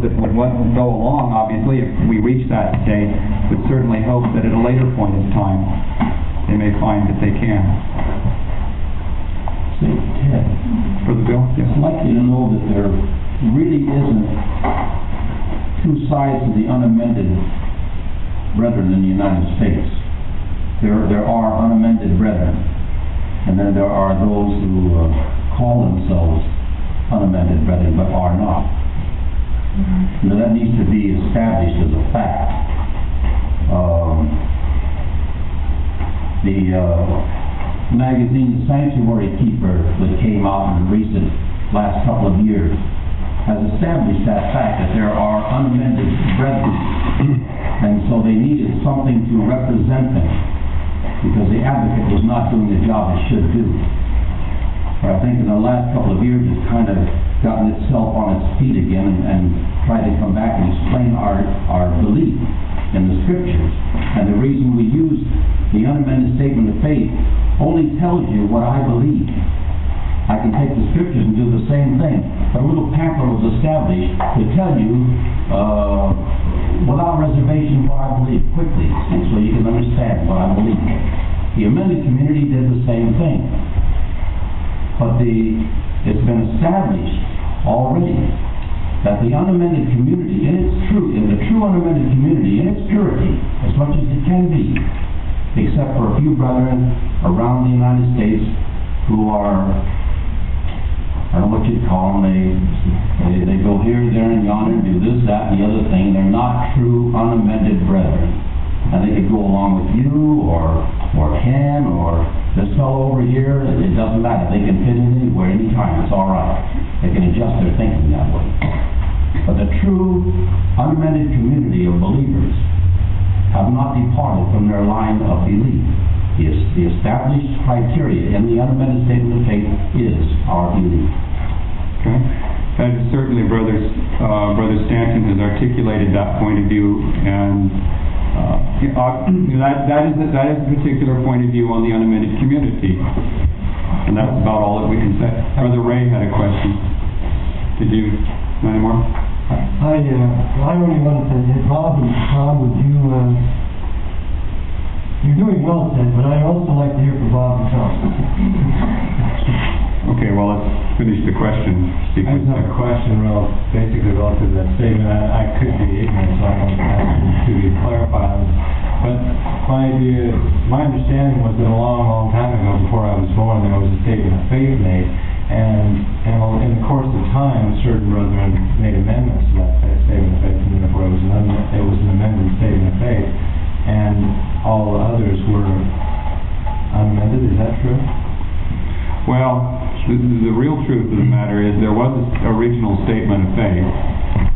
that would go along, obviously, if we reach that state, would certainly hope that at a later point in time, they may find that they can. Say, Ted, For the bill? Yes. I'd like you to know that there really isn't two sides to the unamended brethren in the United States. There, there are unamended brethren, and then there are those who uh, call themselves unamended brethren but are not. Now, that needs to be established as a fact. Um, the uh, magazine Sanctuary Keeper that came out in the recent last couple of years has established that fact that there are unamended brethren. And so they needed something to represent them because the advocate was not doing the job it should do. But I think in the last couple of years, it's kind of gotten itself on its feet again and, and tried to come back and explain our, our belief in the scriptures. And the reason we use the unamended statement of faith only tells you what I believe. I can take the scriptures and do the same thing. A little pamphlet was established to tell you, uh, without reservation what I believe quickly, and so you can understand what I believe. The amended community did the same thing. But the, it's been established already. That the unamended community in its true, in the true unamended community, in its purity, as much as it can be, except for a few brethren around the United States who are, I don't know what you'd call them, they, they, they go here, there, and yonder, and do this, that, and the other thing, they're not true unamended brethren. And they could go along with you, or, or Ken, or this fellow over here, it it doesn't matter, they can fit in anywhere, anytime, it's all right. They can adjust their thinking that way. But the true unamended community of believers have not departed from their line of belief. The the established criteria in the unamended statement of faith is our belief. Okay. Is certainly, brothers, uh, Brother Stanton has articulated that point of view, and uh, that, that is, that is a particular point of view on the unamended community. And that's about all that we can say. Brother Ray had a question. Did you, any more? I, uh, I only wanted to, say, Bob and Tom, would you, uh, you're doing well, Ted, but I'd also like to hear from Bob and Tom. Okay, well, let's finish the question I sequence. just have a question, rel basically relative to that statement. I, I could be ignorant, so I don't ask you to clarify. But my idea, my understanding was that a long, long time ago, before I was born, there was a statement of faith made. And, and in the course of time, certain brethren made amendments to that statement of faith, and therefore it was an, it was an amended statement of faith. And all the others were unamended, is that true? Well, the, the real truth of the matter is there was an original statement of faith.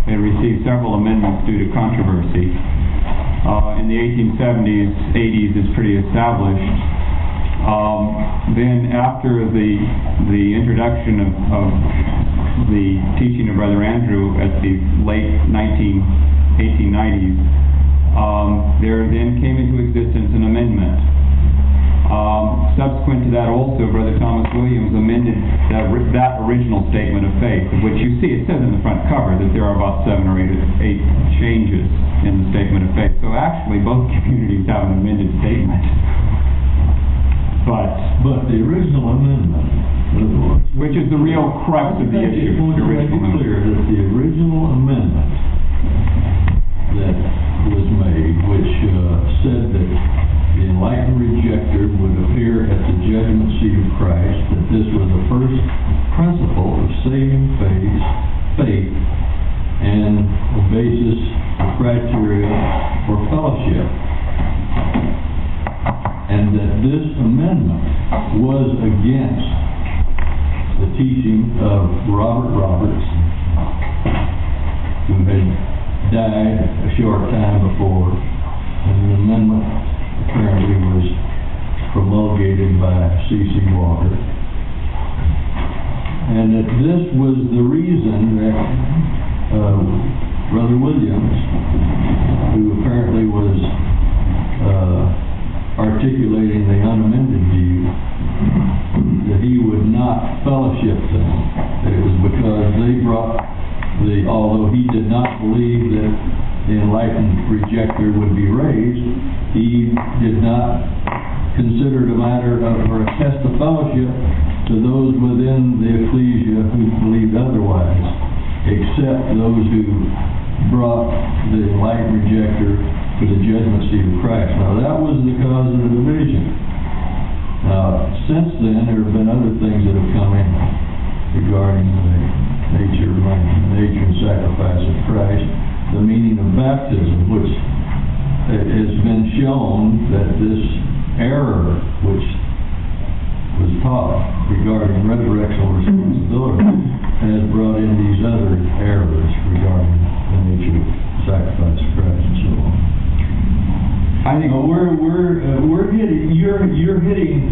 It received several amendments due to controversy. Uh, in the 1870s, 80s, is pretty established. Um, then after the, the introduction of, of the teaching of Brother Andrew at the late 19, 1890s, um, there then came into existence an amendment um, subsequent to that also, Brother Thomas Williams amended that, that original statement of faith, of which you see, it says in the front cover that there are about seven or eight, eight changes in the statement of faith. So actually, both communities have an amended statement. But, But the original amendment, in other words, which is the real crux of the issue, the to make original clear that the original amendment that was made, which uh, said that enlightened rejecter would appear at the judgment seat of Christ, that this was the first principle of saving faith, faith, and the basis, the criteria for fellowship. And that this amendment was against the teaching of Robert Roberts, who had died a short time before, and the amendment apparently was promulgated by C.C. Walker. And that this was the reason that uh, Brother Williams, who apparently was uh, articulating the unamended view, that he would not fellowship them. That it was because they brought the, although he did did not believe that the enlightened rejector would be raised. He did not consider it a matter of, or test of fellowship to those within the ecclesia who believed otherwise, except those who brought the enlightened rejector to the judgment seat of Christ. Now, that was the cause of the division. Now, since then, there have been other things that have come in regarding the nature, nature and sacrifice of Christ, the meaning of baptism, which has been shown that this error which was taught regarding resurrectional responsibility has brought in these other errors regarding the nature of sacrifice of Christ and so on. I think, No, we're, we're, uh, we're hitting, you're, you're hitting,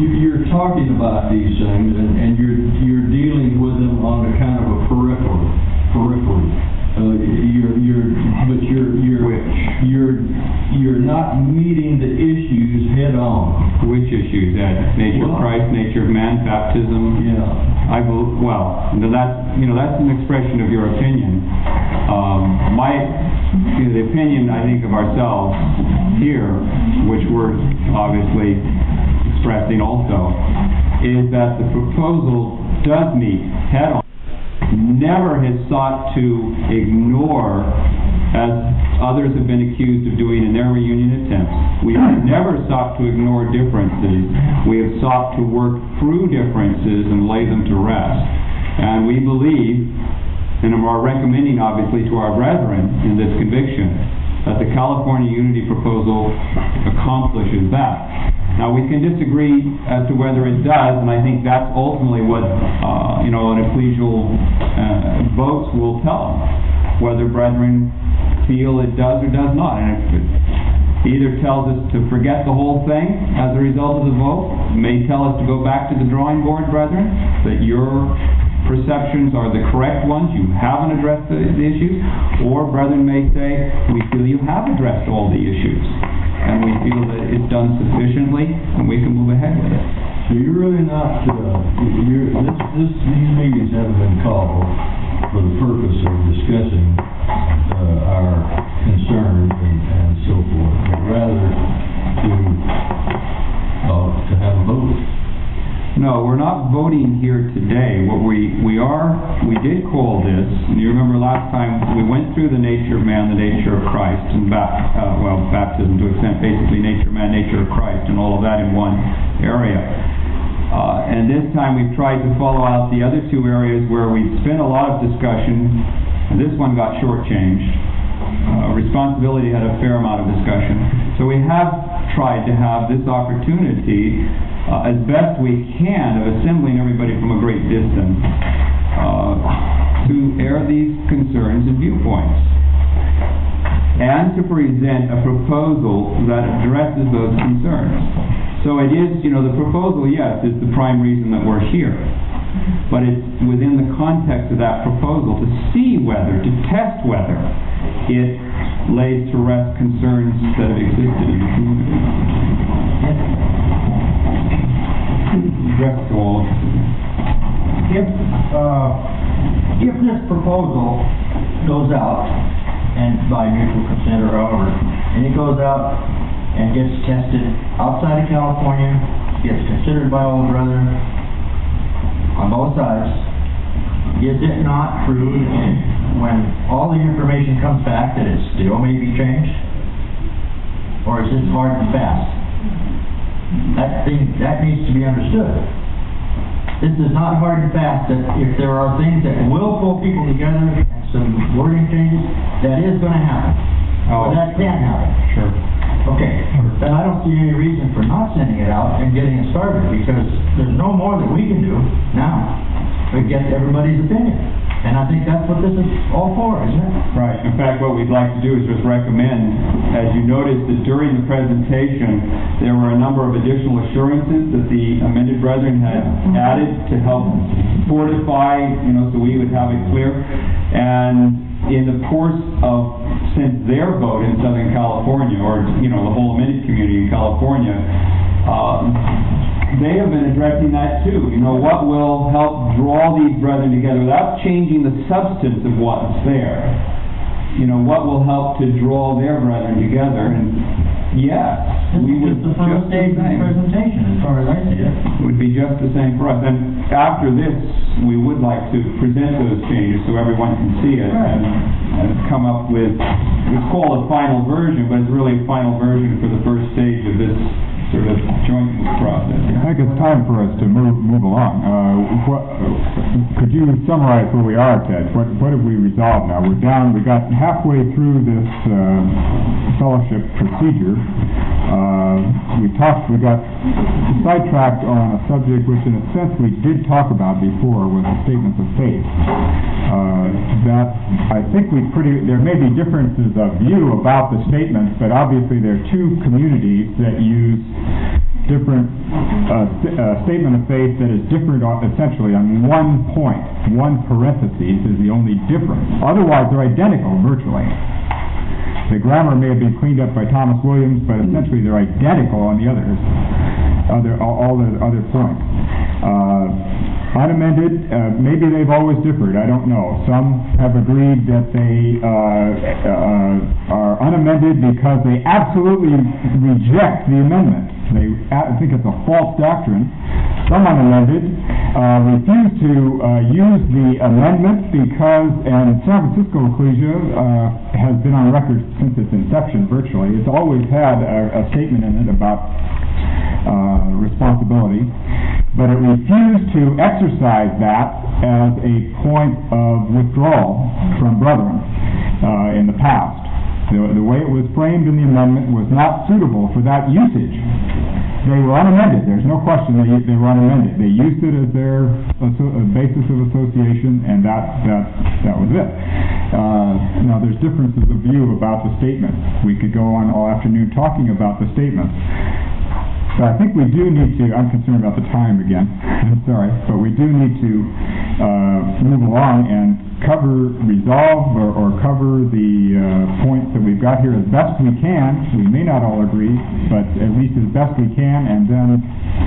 you- you're talking about these things and, and you're, you're dealing with them on a kind of a peripheral, periphery. Uh, you're, you're, but you're, you're, you're, you're not meeting the issues head on. which issues, That Nature of Well- Christ, nature of man, baptism? Yeah. I bel well, now that's, you know, that's an expression of your opinion. Um, my, you know, the opinion, I think, of ourselves here, which we're obviously expressing also, is that the proposal does meet head-on, never has sought to ignore, as others have been accused of doing in their reunion attempts. We have never sought to ignore differences. We have sought to work through differences and lay them to rest. And we believe, and are recommending obviously to our brethren in this conviction, that the California Unity Proposal accomplishes that. Now, we can disagree as to whether it does, and I think that's ultimately what, uh, you know, an ecclesial uh, votes will tell us, whether brethren feel it does or does not. And if it either tells us to forget the whole thing as a result of the vote, may tell us to go back to the drawing board, brethren, that your perceptions are the correct ones, you haven't addressed the the issues, or brethren may say, we feel you have addressed all the issues, and we feel that it's done sufficiently, and we can move ahead with it. So you're really not, uh, you're, this, this, these meetings haven't been called for the purpose of discussing, uh, our concerns and, and so forth, but rather to, uh, to have a vote. No, we're not voting here today. What we, we are, we did call this, and you remember last time, we went through the nature of man, the nature of Christ, and bap, uh, well, baptism to extent, basically nature of man, nature of Christ, and all of that in one area. Uh, and this time we've tried to follow out the other two areas where we spent a lot of discussion, and this one got shortchanged. Uh, responsibility had a fair amount of discussion. So we have tried to have this opportunity, uh, as best we can, of assembling everybody from a great distance, uh, to air these concerns and viewpoints. And to present a proposal that addresses those concerns. So it is, you know, the proposal, yes, is the prime reason that we're here. But it's within the context of that proposal to see whether, to test whether it lays to rest concerns that have existed in the community. To all. If, uh, if this proposal goes out, and by mutual consent or however, and it goes out and gets tested outside of California, gets considered by all the brethren on both sides, is it not true when all the information comes back that it still may be changed? Or is it hard and fast? That thing, that needs to be understood. This is not hard and fast, that if there are things that will pull people together and some wording changes, that is gonna happen. Oh. Or that can happen. Sure. Okay, then I don't see any reason for not sending it out and getting it started, because there's no more that we can do now to get everybody's opinion. And I think that's what this is all for, isn't it? Right. In fact, what we'd like to do is just recommend, as you noticed that during the presentation, there were a number of additional assurances that the amended brethren had added to help fortify, you know, so we would have it clear. And in the course of, since their vote in Southern California, or, you know, the whole amended community in California, um, they have been addressing that too. You know, what will help draw these brethren together without changing the substance of what's there? you know, what will help to draw their brethren together, and yes, This we would just the first stage the same. presentation, as far as I see it. It would be just the same for us. And after this, we would like to present those changes so everyone can see it and, and come up with, it's called a final version, but it's really a final version for the first stage of this joint process. I think it's time for us to move, move along. Uh, what, could you summarize where we are, Ted? What, what have we resolved now? We're down, we got halfway through this, uh, fellowship procedure. Uh, we talked, we got sidetracked on a subject which in a sense we did talk about before was the statements of faith. Uh, that, I think we pretty, there may be differences of view about the statements, but obviously there are two communities that use different, uh, st- uh, statement of faith that is different on- essentially on one point, one parenthesis is the only difference. Otherwise, they're identical virtually. The grammar may have been cleaned up by Thomas Williams, but essentially they're identical on the others, other, all all the other points. Uh, Unamended, uh, maybe they've always differed, I don't know. Some have agreed that they uh, uh, are unamended because they absolutely reject the amendment. They think it's a false doctrine. Some unamended uh, refuse to uh, use the amendment because, and San Francisco Ecclesia uh, has been on record since its inception virtually. It's always had a, a statement in it about uh, responsibility, but it refused to exercise that as a point of withdrawal from brethren uh, in the past. The, the way it was framed in the amendment was not suitable for that usage. They were unamended, there's no question they, they were unamended. They used it as their basis of association, and that, that, that was it. Uh, now, there's differences of view about the statements. We could go on all afternoon talking about the statements. So I think we do need to, I'm concerned about the time again, I'm sorry, but we do need to uh, move along and cover, resolve, or or cover the uh, points that we've got here as best we can. We may not all agree, but at least as best we can, and then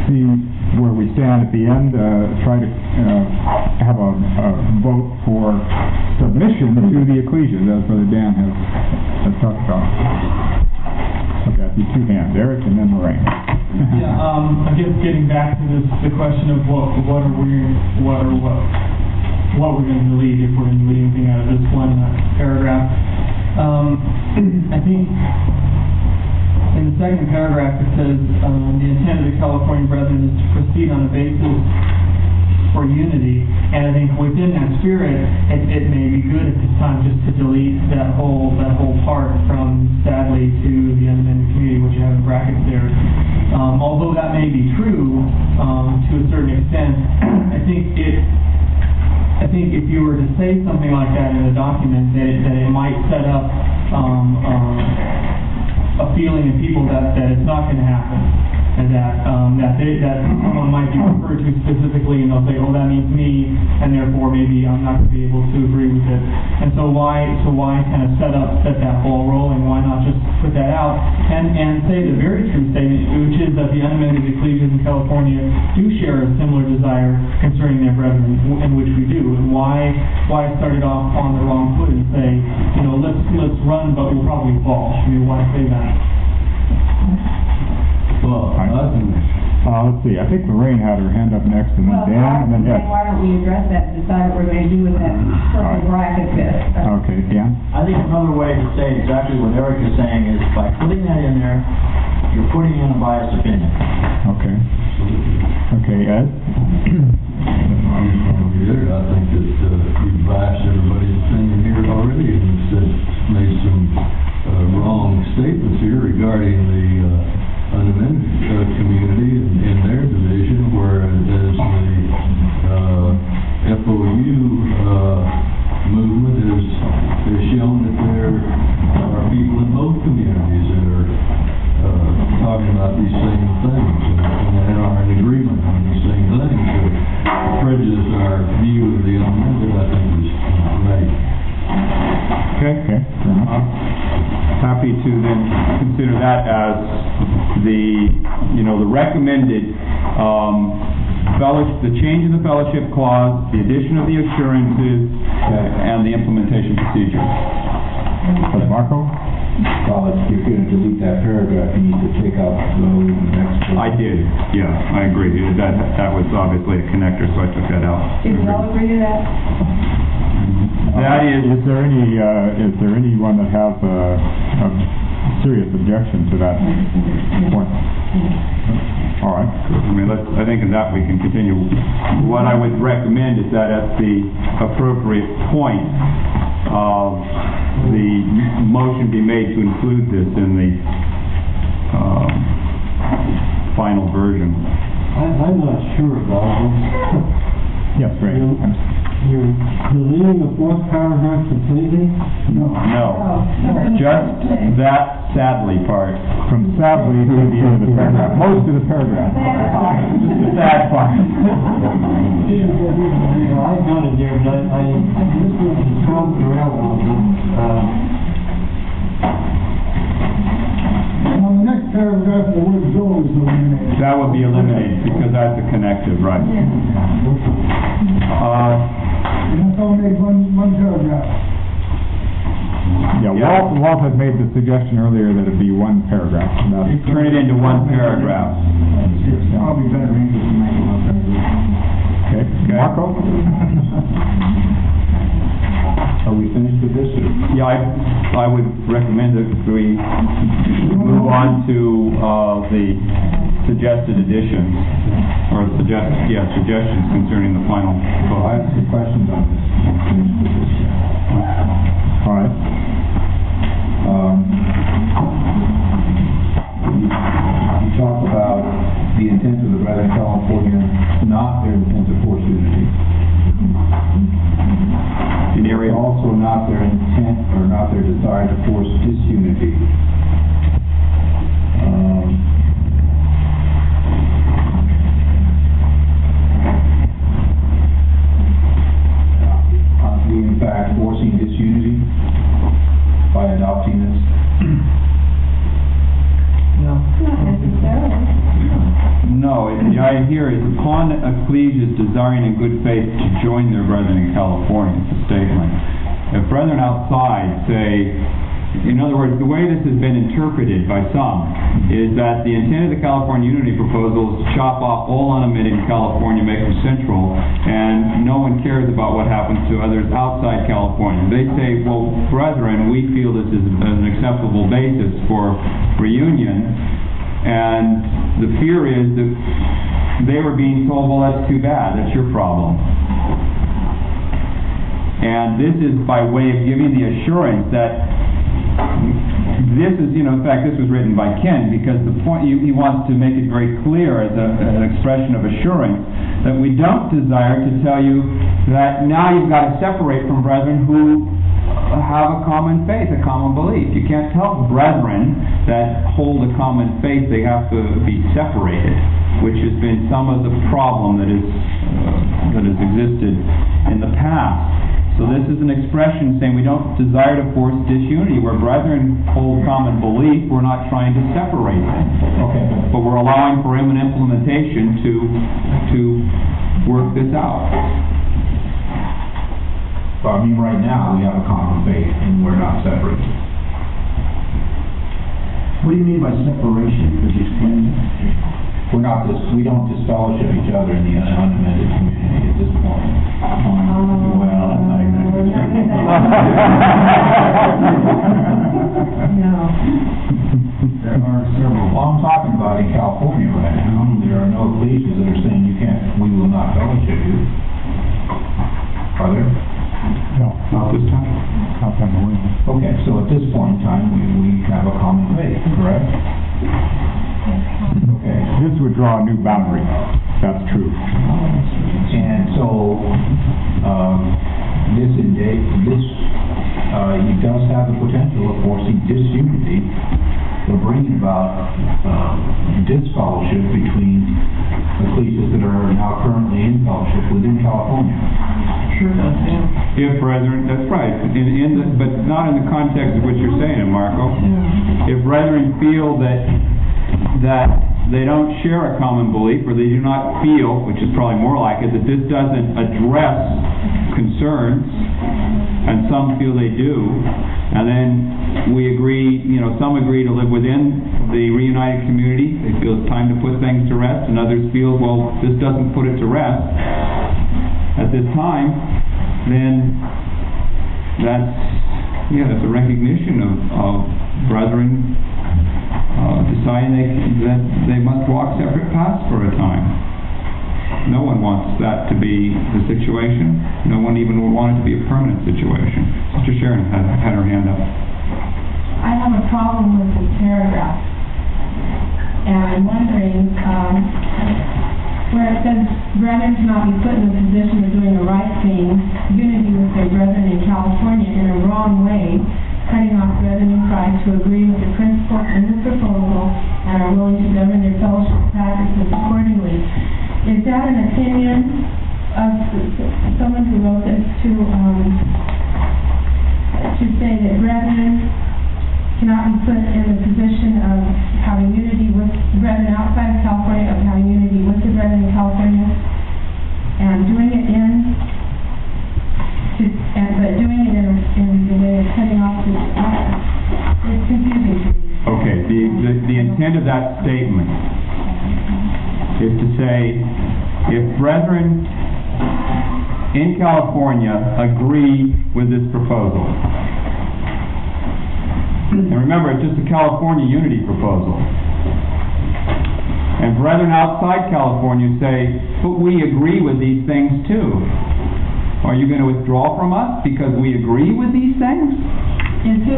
see where we stand at the end, uh, try to uh, have a a vote for submission to the ecclesia, as Brother Dan has has talked about. Okay, I see two hands, Eric and then Lorraine. Yeah, um, I guess getting back to this, the question of what, what are we, what are, what, what we're gonna delete, if we're gonna delete anything out of this one uh, paragraph. Um, I think in the second paragraph, it says, um, the intent of the California Brethren is to proceed on a basis for unity, and I think within that spirit, it, it may be good at this time just to delete that whole, that whole part from sadly to the unamended community, which you have in brackets there. Um, although that may be true, um, to a certain extent, I think it, I think if you were to say something like that in a document, that it, that it might set up, um, um, a feeling in people that, that it's not gonna happen. And that, um, that they, that someone might be referred to specifically and they'll say, oh, that means me, and therefore maybe I'm not gonna be able to agree with it. And so why, so why kind of set up, set that ball rolling, why not just put that out? And, and say the very true statement, which is that the unamended ecclesias in California do share a similar desire concerning their brethren, in which we do. And why, why start it off on the wrong foot and say, you know, let's, let's run, but we'll probably fall. I mean, why say that? Well, I think, Uh, let's see, I think Lorraine had her hand up next, and then Well, Dan, and then then Ed. why don't we address that and decide what we're gonna do with that purple bracket bit? Okay, Dan? I think another way to say exactly what Eric is saying is by putting that in there, you're putting in a biased opinion. Okay. Okay, Ed? Here, I think that uh, you've biased everybody's opinion here already and said, made some uh, wrong statements here regarding the uh, unamended uh, community and and their division, whereas the uh, FOU uh, movement is, has shown that there are people in both communities that are uh, talking about these same things and and are in agreement on these same things. So to prejudice our view of the unamended, I think is right. Okay, okay, fair enough. Happy to then consider that as the, you know, the recommended, um, fellowship, the change in the fellowship clause, the addition of the assurances, uh, and the implementation procedure. Uh, Marco? Well, if you're gonna delete that paragraph, you need to take out the next. I did, yeah, I agree. That, that was obviously a connector, so I took that out. Did we all agree to that? That is, Is there any, uh, is there anyone that has a, a serious objection to that point? All right. I mean, let's, I think in that we can continue. What I would recommend is that at the appropriate point, uh, the motion be made to include this in the, um, final version. I, I'm not sure about this. Yes, Ray. You- You're deleting the fourth paragraph completely? No. No, just that sadly part. From sadly to the end of the paragraph, most of the paragraph. Just the sad part. I've got it there, but I, I, bounced around a little. Um, On the next paragraph, the word "though" is eliminated. That would be eliminated because that's a connective, right? Uh, And that's all made one, one paragraph. Yeah, Walt, Walt had made the suggestion earlier that it be one paragraph. Now, turn it into one paragraph. It's probably better English to make it. Okay, Marco? Are we finished with this, or? Yeah, I, I would recommend that we move on to, uh, the suggested additions, or suggest, yeah, suggestions concerning the final Well, I have some questions on this. I'm finished with this. All right. Um, you you talk about the intent of the of California, not their intent to force unity. In area, Also not their intent or not their desire to force disunity. Um, we in fact forcing disunity by adopting this? No. Not necessarily. no, it- the idea here is upon ecclesias desiring in good faith to join their brethren in California, it's a statement. If brethren outside say, in other words, the way this has been interpreted by some is that the intent of the California Unity proposal is to chop off all unamended California, make them central, and no one cares about what happens to others outside California. They say, well, brethren, we feel this is an acceptable basis for reunion, and the fear is that they were being told, well, that's too bad, that's your problem. And this is by way of giving the assurance that this is, you know, in fact, this was written by Ken, because the point, he he wants to make it very clear as a, an expression of assurance, that we don't desire to tell you that now you've got to separate from brethren who have a common faith, a common belief. You can't tell brethren that hold a common faith, they have to be separated, which has been some of the problem that is, uh, that has existed in the past. So this is an expression saying we don't desire to force disunity. Where brethren hold common belief, we're not trying to separate them. Okay. But we're allowing for him an implementation to, to work this out. But I mean, right now, we have a common faith and we're not separate. What do you mean by separation? Could you explain? We're not, dis- we don't disfellowship each other in the un- unamended community at this point. Well, that's not No. There are several. Well, I'm talking about in California right now, there are no ecclesias that are saying you can't, we will not fellowship you. Are there? No, Not this time. not that I'm aware of. Okay, so at this point in time, we, we have a common faith, correct? Okay. This would draw a new boundary. That's true. And so, um, this indeed, this, uh, it does have the potential of forcing disunity, or bringing about, uh, disfellowship between ecclesias that are now currently in fellowship within California. Sure does, yeah. If brethren, that's right, in, in the, but not in the context of what you're saying, Marco. If brethren feel that, that they don't share a common belief, or they do not feel, which is probably more like it, that this doesn't address concerns, and some feel they do. And then we agree, you know, some agree to live within the reunited community, they feel it's time to put things to rest, and others feel, well, this doesn't put it to rest at this time, then that's, yeah, that's a recognition of, of brethren uh, deciding they, that they must walk separate paths for a time. No one wants that to be the situation. No one even would want it to be a permanent situation. Sister Sharon had, had her hand up. I have a problem with this paragraph. And I'm wondering, um, where it says, brethren cannot be put in the position of doing the right thing, unity with their brethren in California in a wrong way, cutting off in Christ who agree with the principles in this proposal and are willing to govern their fellowship practices accordingly. Is that an opinion of someone who wrote this to, um, to say that brethren cannot be put in the position of having unity with the brethren outside of California, of having unity with the brethren in California, and doing it in, that statement is to say, if brethren in California agree with this proposal, and remember, it's just a California unity proposal, and brethren outside California say, but we agree with these things too, are you gonna withdraw from us because we agree with these things? Going to?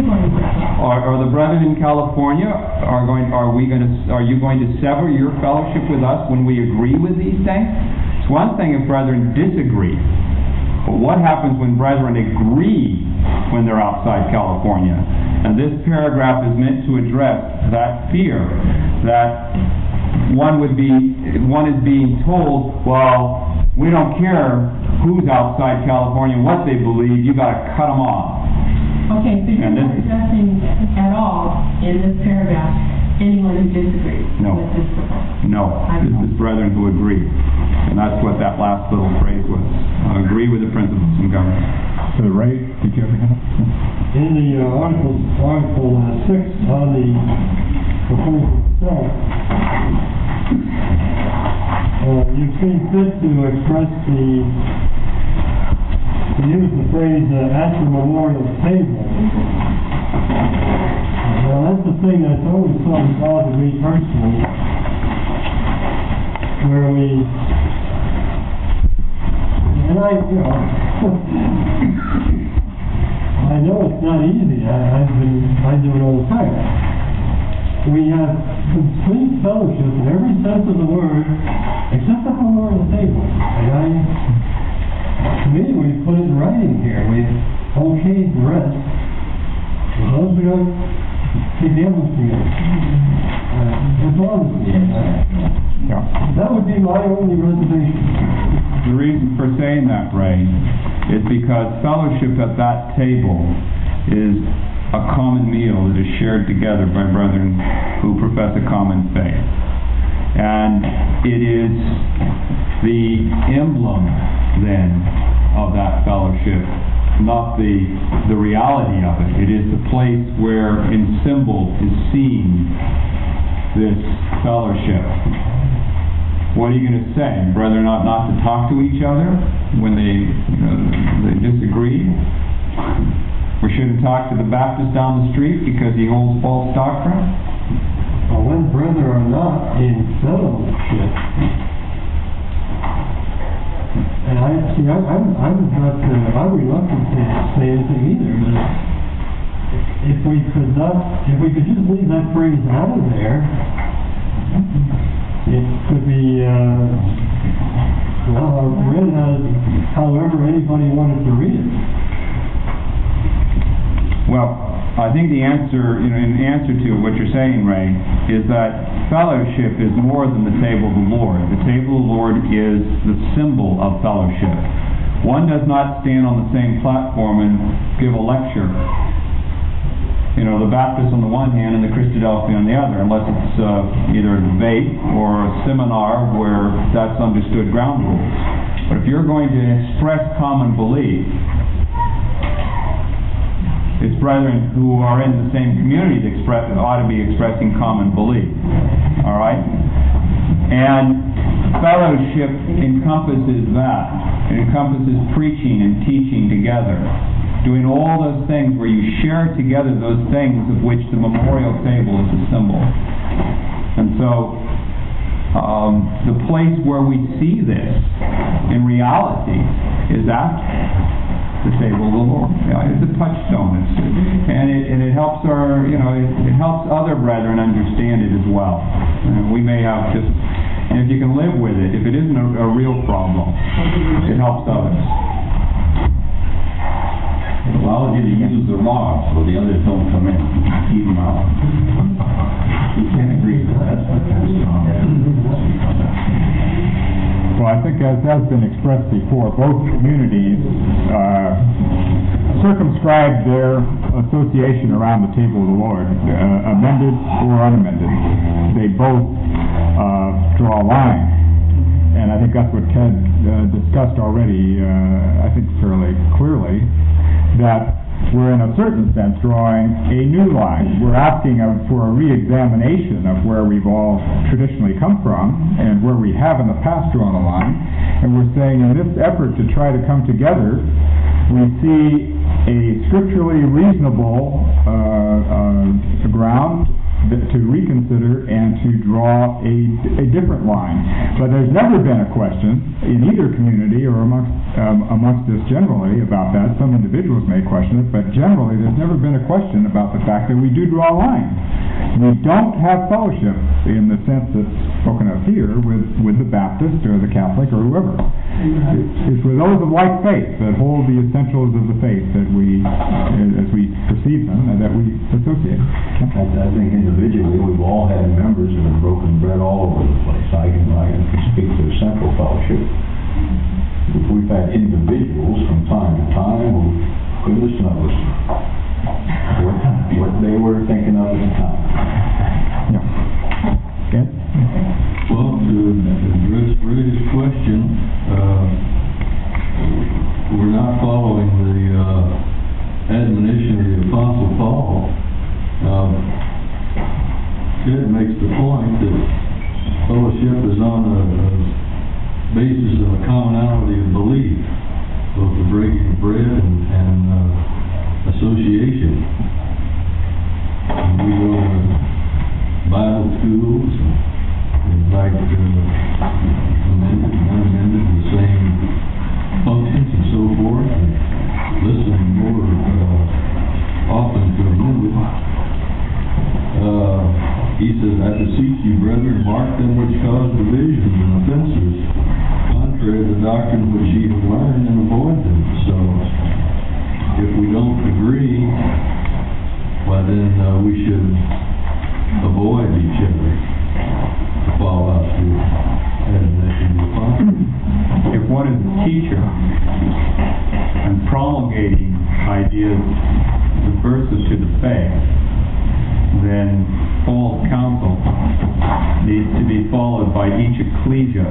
Are, are the brethren in California, are going, are we gonna, are you going to sever your fellowship with us when we agree with these things? It's one thing if brethren disagree, but what happens when brethren agree when they're outside California? And this paragraph is meant to address that fear, that one would be, one is being told, well, we don't care who's outside California, what they believe, you gotta cut them off. Okay, so you're And not this- addressing at all in this paragraph anyone who disagrees No. with this proposal. No, this is brethren who agree. And that's what that last little phrase was. Uh, Agree with the principles and government. So Ray, did you have your hand up? In the uh, article, article uh, six on the proposal itself, uh, you've seen fit to express the, to use the phrase, uh, at the memorial table. Now, that's the thing that's always something bothered me personally, where we, and I, you know, I know it's not easy, I, I've been, I do it all the time. We have complete fellowship in every sense of the word, except the memorial table. And I, to me, we put it in writing here, we okayed the rest. As we don't keep the others together. Uh, as long as, uh, Yeah. that would be my only reservation. The reason for saying that, Ray, is because fellowship at that table is a common meal that is shared together by brethren who profess a common faith. And it is the emblem, then, of that fellowship, not the, the reality of it. It is the place where, in symbol, is seen this fellowship. What are you going to say? Brethren ought not to talk to each other when they, you know, they disagree? We shouldn't talk to the Baptist down the street because he holds false doctrine? But when brethren are not in fellowship, and I, see, I, I'm, I'm not, uh, I'm reluctant to say anything either, but if we could not, if we could just leave that phrase out of there, it could be, uh, well, read as however anybody wanted to read it. Well, I think the answer, you know, in answer to what you're saying, Ray, is that fellowship is more than the table of the Lord. The table of the Lord is the symbol of fellowship. One does not stand on the same platform and give a lecture. You know, the Baptists on the one hand and the Christadelphians on the other, unless it's uh, either a debate or a seminar where that's understood ground rules. But if you're going to express common belief, brethren who are in the same community that express, ought to be expressing common belief. All right? And fellowship encompasses that. It encompasses preaching and teaching together. Doing all those things where you share together those things of which the memorial table is a symbol. And so, um, the place where we see this in reality is at the table the Lord. Yeah, it's a touchstone. It's, and, it, and it helps our, you know, it, it helps other brethren understand it as well. And we may have just, and if you can live with it, if it isn't a, a real problem, it helps others. Allows you to use the rod so the others don't come in, keep them out. You can't agree with that. Well, I think as has been expressed before, both communities uh, circumscribe their association around the table of the Lord, uh, amended or unamended. They both uh, draw a line. And I think that's what Ted uh, discussed already, uh, I think fairly clearly, that we're in a certain sense drawing a new line. We're asking for a reexamination of where we've all traditionally come from and where we have in the past drawn a line. And we're saying in this effort to try to come together, we see a scripturally reasonable uh, uh, ground to reconsider and to draw a, a different line. But there's never been a question in either community or amongst, um, amongst us generally about that. Some individuals may question it, but generally, there's never been a question about the fact that we do draw a line. We don't have fellowship in the sense that's spoken of here with, with the Baptist or the Catholic or whoever. It's with those of like faith that hold the essentials of the faith that we, uh, as we perceive them, and that we associate. I, I think individually, we've all had members that have broken bread all over the place. I can, I can speak to the central fellowship. We've had individuals from time to time who, goodness knows, what, what they were thinking of at the time. Okay? Well, to address Ray's question, uh, we're not following the, uh, admonition of the Apostle Paul. Um, Ted makes the point that fellowship is on a, a basis of a commonality of belief, both the breaking of bread and, and, uh, association. And we go to Bible schools, uh, amended and unamended, the same functions and so forth, and listen more uh, often. Uh, he says, I beseech you, brethren, mark them which cause divisions and offenses, contrary to the doctrine which ye have learned, and avoid them. So, if we don't agree, why then uh, we should avoid each other to fall out to admonition of the apostle. if one is a teacher and promulgating ideas subversive to the faith, then false counsel needs to be followed by each ecclesia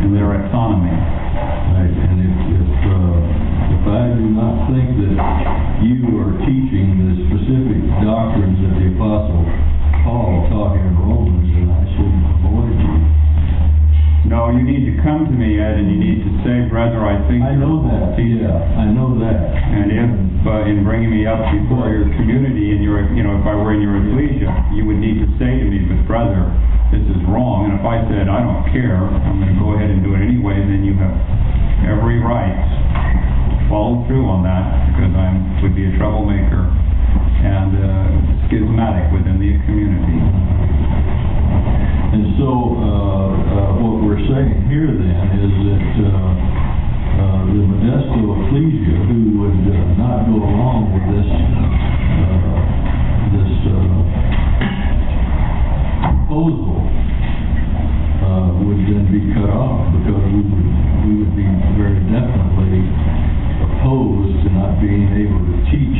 in their autonomy. Right, and if, if, uh, if I do not think that you are teaching the specific doctrines that the apostle Paul taught in Romans, then I should avoid you. No, you need to come to me, Ed, and you need to say, brother, I think. I know that, yeah, I know that. And if, uh, in bringing me up before your community and your, you know, if I were in your ecclesia, you would need to say to me, but brother, this is wrong. And if I said, I don't care, I'm gonna go ahead and do it anyway, then you have every right to follow through on that, because I'm, would be a troublemaker and, uh, schismatic within the community. And so, uh, uh, what we're saying here then is that, uh, the Modesto Ecclesia, who would not go along with this, this, proposal, would then be cut off, because we would, we would be very definitely opposed to not being able to teach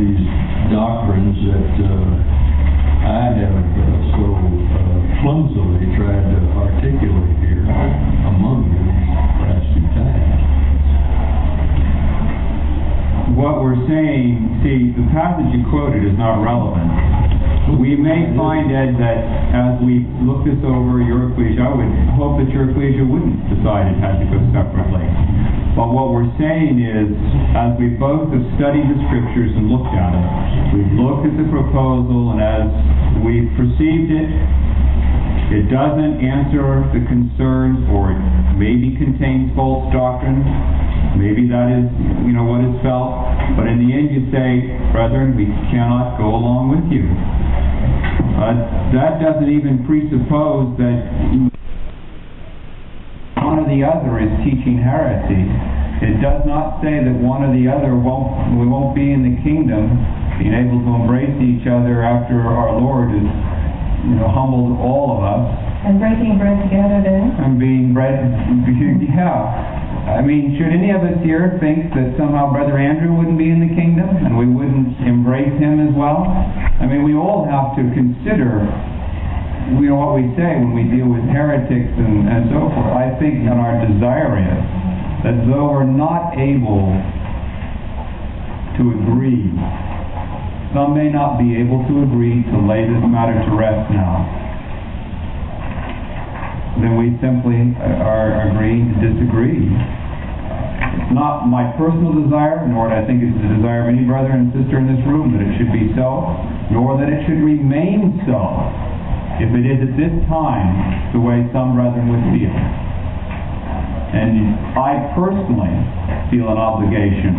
these doctrines that uh, I have uh, so uh, clumsily tried to articulate here among you these last few times. What we're saying, see, the passage you quoted is not relevant. We may find, Ed, that as we look this over, your ecclesia, I would hope that your ecclesia wouldn't decide it had to go separately. But what we're saying is, as we both have studied the scriptures and looked at it, we've looked at the proposal, and as we've perceived it, it doesn't answer the concerns, or it maybe contains false doctrine. Maybe that is, you know, what is felt. But in the end, you say, brethren, we cannot go along with you. Uh, that doesn't even presuppose that one or the other is teaching heresy. It does not say that one or the other won't, we won't be in the kingdom, being able to embrace each other after our Lord has, you know, humbled all of us And breaking bread together then? and being bred, yeah. I mean, should any of us here think that somehow Brother Andrew wouldn't be in the kingdom and we wouldn't embrace him as well? I mean, we all have to consider, you know, what we say when we deal with heretics and, and so forth. I think and our desire is that though we're not able to agree, some may not be able to agree to lay this matter to rest now then we simply uh, are agreeing to disagree. It's not my personal desire, nor I think it's the desire of any brother and sister in this room that it should be so, nor that it should remain so, if it is at this time the way some brethren would feel. And I personally feel an obligation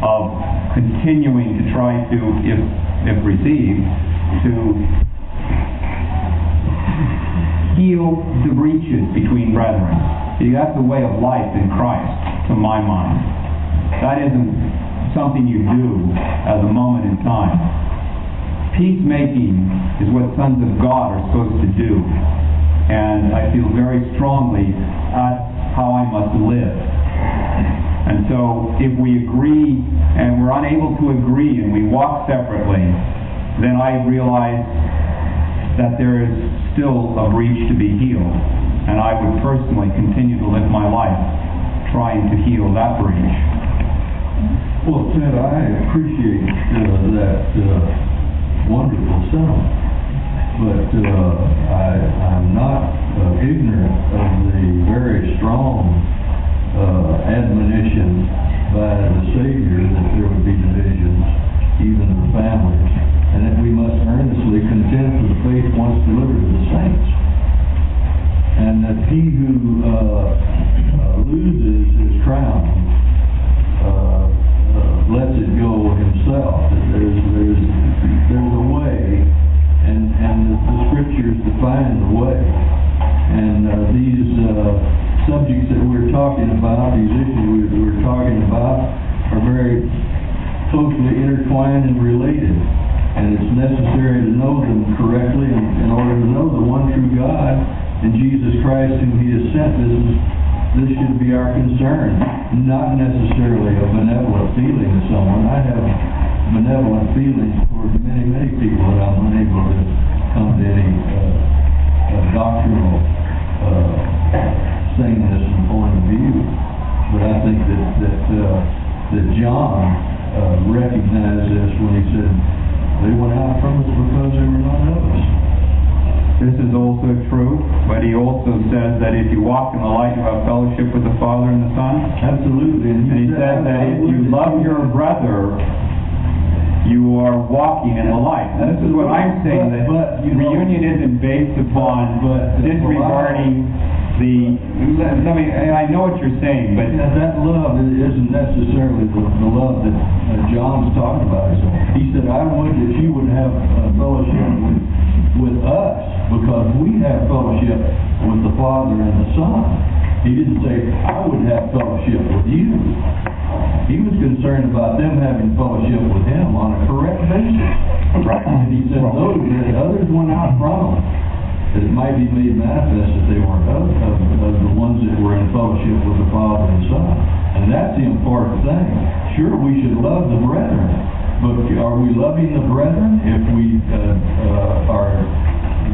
of continuing to try to, if, if received, to heal the breaches between brethren. See, that's the way of life in Christ, to my mind. That isn't something you do as a moment in time. Peacemaking is what sons of God are supposed to do. And I feel very strongly that's how I must live. And so if we agree and we're unable to agree and we walk separately, then I realize that there is still a breach to be healed. And I would personally continue to live my life trying to heal that breach. Well, Ted, I appreciate uh, that uh, wonderful sentiment, but uh, I, I'm not uh, ignorant of the very strong uh, admonition by the Savior that there would be divisions, even in the families, and that we must earnestly contend for the faith once delivered to the saints. And that he who uh, uh, loses his crown uh, uh, lets it go himself. There's, there's, there's a way, and, and the, the scriptures define the way. And uh, these uh, subjects that we're talking about, these issues we- we're talking about, are very closely intertwined and related. And it's necessary to know them correctly in, in order to know the one true God and Jesus Christ whom He has sent. This is this should be our concern, not necessarily a benevolent feeling to someone. I have benevolent feelings toward many, many people that I'm unable to come to any uh, uh, doctrinal uh, sameness and point of view. But I think that that uh, that John uh, recognized this when he said, "They went out from us because they were not of us." This is also true, but he also says that if you walk in the light, you have fellowship with the Father and the Son. Absolutely. And he said that if you love your brother, you are walking in the light. Now, this is what I'm saying, that But- but, you know- reunion isn't based upon But- disregarding the, let me, and I know what you're saying, but Yeah, that love isn't necessarily the, the love that uh, John's talking about. He said, I would that you would have uh, fellowship with, with us, because we have fellowship with the Father and the Son. He didn't say, I would have fellowship with you. He was concerned about them having fellowship with him on a correct basis. And he said, those, that others went out from him, that it might be made manifest that they weren't of, of, of the ones that were in fellowship with the Father and Son. And that's the important thing. Sure, we should love the brethren, but are we loving the brethren if we, uh, uh, are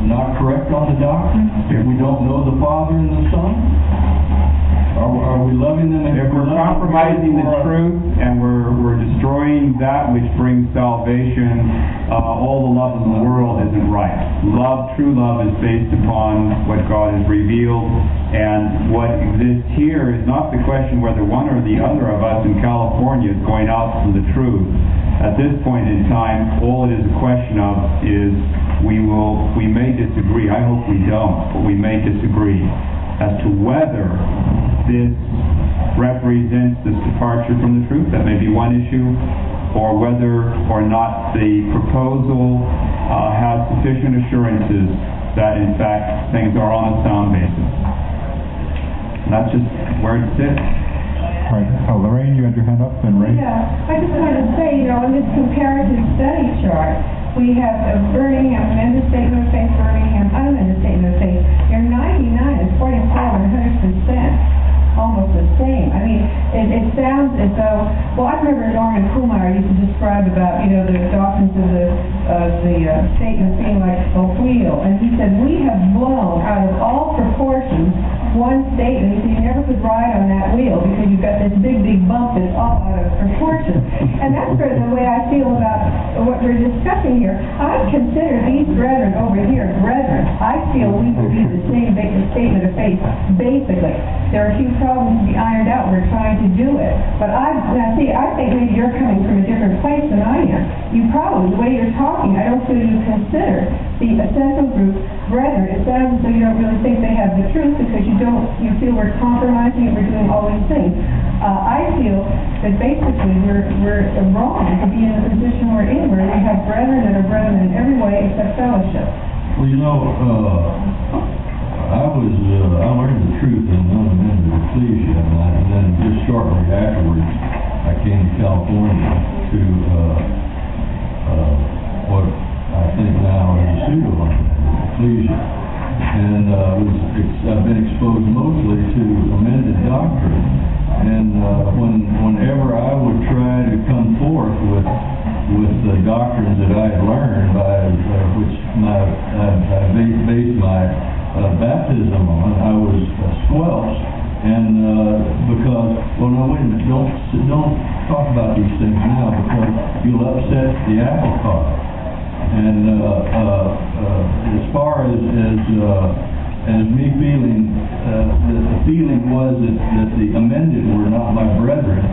not correct on the doctrine? If we don't know the Father and the Son? Are, are we loving them? If we're compromising the truth and we're, we're destroying that which brings salvation, uh, all the love in the world isn't right. Love, true love is based upon what God has revealed, and what exists here is not the question whether one or the other of us in California is going out from the truth. At this point in time, all it is a question of is we will, we may disagree, I hope we don't, but we may disagree as to whether this represents this departure from the truth, that may be one issue, or whether or not the proposal uh, has sufficient assurances that in fact things are on a sound basis. And that's just where it sits. All right, oh, Lorraine, you had your hand up, then Ray? Yeah, I just wanted to say, you know, in this comparative study chart, we have uh, Birmingham amended statement of faith, Birmingham unamended statement of faith. They're ninety-nine and forty-four and hundred percent, almost the same. I mean, it, it sounds as though, well, I remember Norman Kuhlmeyer used to describe about, you know, the doctrines of the, of the uh, statement being like a wheel. And he said, we have blown out of all proportions one statement. He said, you never could ride on that wheel because you've got this big, big bump that's all. And that's sort of the way I feel about what we're discussing here. I consider these brethren over here brethren. I feel we believe the same statement of faith, basically. There are a few problems to be ironed out. We're trying to do it. But I, now see, I think maybe you're coming from a different place than I am. You probably, the way you're talking, I don't feel you consider the essential group brethren. It sounds as though you don't really think they have the truth because you don't, you feel we're compromising and we're doing all these things. Uh, I feel that basically we're, we're wrong to be in the position we're in, where we have brethren that are brethren in every way except fellowship. Well, you know, uh, I was, uh, I learned the truth in unamended ecclesia, and, I, and then just shortly afterwards, I came to California to, uh, uh, what I think now is a pseudo-unamended ecclesia. And, uh, was, I've been exposed mostly to amended doctrine. And, uh, when, whenever I would try to come forth with, with the doctrines that I had learned by, uh, which my, I, I based my, uh, baptism on, I was uh, squelched. And, uh, because, well, no, wait a minute, don't, don't talk about these things now because you'll upset the apple cart. And, uh, uh, uh, as far as, as, uh, as me feeling, uh, the, the feeling was that, that the amended were not my brethren,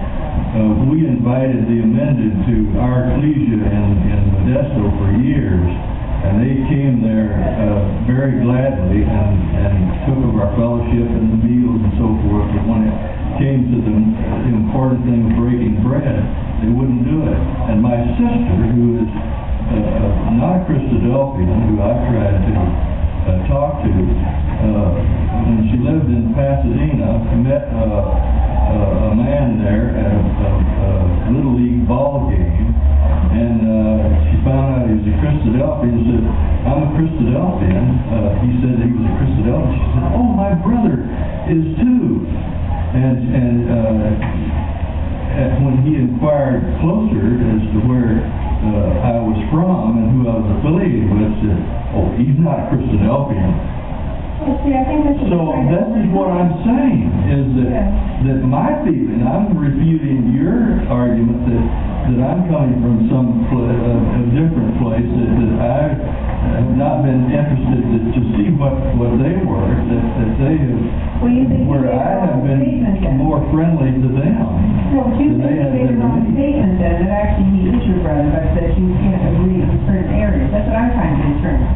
we invited the amended to our ecclesia in, in Modesto for years. And they came there, very gladly and, and took of our fellowship and the meals and so forth. But when it came to the, the important thing of breaking bread, they wouldn't do it. And my sister, who is uh, not Christadelphian, who I tried to uh, talk to, uh, when she lived in Pasadena, met uh, uh, a man there at a, a, a Little League ball game, and uh, she found out he was a Christadelphian and said, I'm a Christadelphian. Uh, he said he was a Christadelphian. She said, oh, my brother is too. And, and uh, when he inquired closer as to where uh, I was from and who I was affiliated with, said, "Oh, he's not a Christadelphian." Well, see, I think this. So this is what I'm saying is that that my feeling, I'm refuting your argument that that I'm coming from some pla- uh, a different place that, that I have not been interested to, to see what what they were that that they have Well, you think where they I have statement been then? more friendly to them. But you think they made a wrong me. statement then, that actually he is your brother, but that you can't agree in certain areas. That's what I'm trying to determine.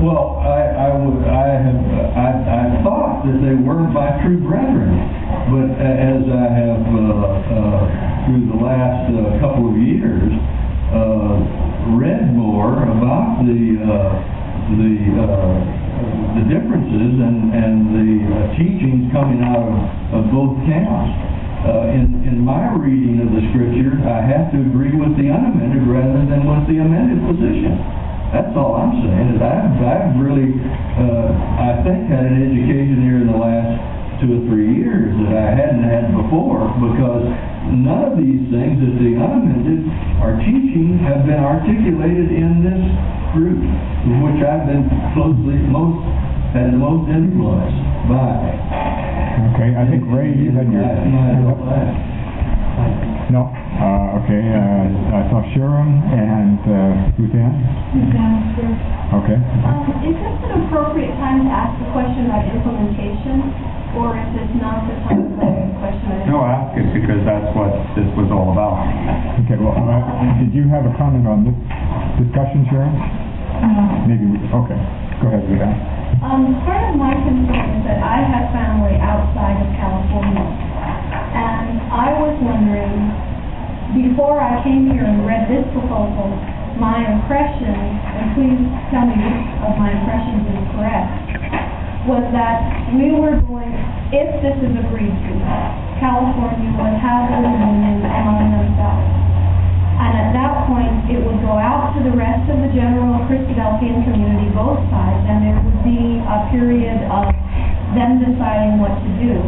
Well, I, I would, I have, I, I thought that they were my true brethren, but a- as I have, uh, uh, through the last, uh, couple of years, uh, read more about the, uh, the, uh, the differences and, and the uh, teachings coming out of, of both camps. Uh, in, in my reading of the scripture, I have to agree with the unamended rather than with the amended position. That's all I'm saying, is I've, I've really, uh, I think had an education here in the last two or three years that I hadn't had before, because none of these things that the unamended are teaching have been articulated in this group, in which I've been closely, most, had the most influence by. Okay, I think Ray, you had your... Last. No? Uh, okay, uh, I saw Sharon and, uh, Suzanne? Okay. Um, is this an appropriate time to ask a question about implementation, or is this not the time to ask a question? No, ask it because that's what this was all about. Okay, well, uh, did you have a comment on this discussion, Sharon? Maybe, we- okay, go ahead, Suzanne. Um, part of my concern is that I have family outside of California, and I was wondering, before I came here and read this proposal, my impression, and please tell me which of my impressions is correct, was that we were going, if this is agreed to, California would have a reunion among themselves. And at that point, it would go out to the rest of the general Christadelphian community, both sides, and there would be a period of them deciding what to do.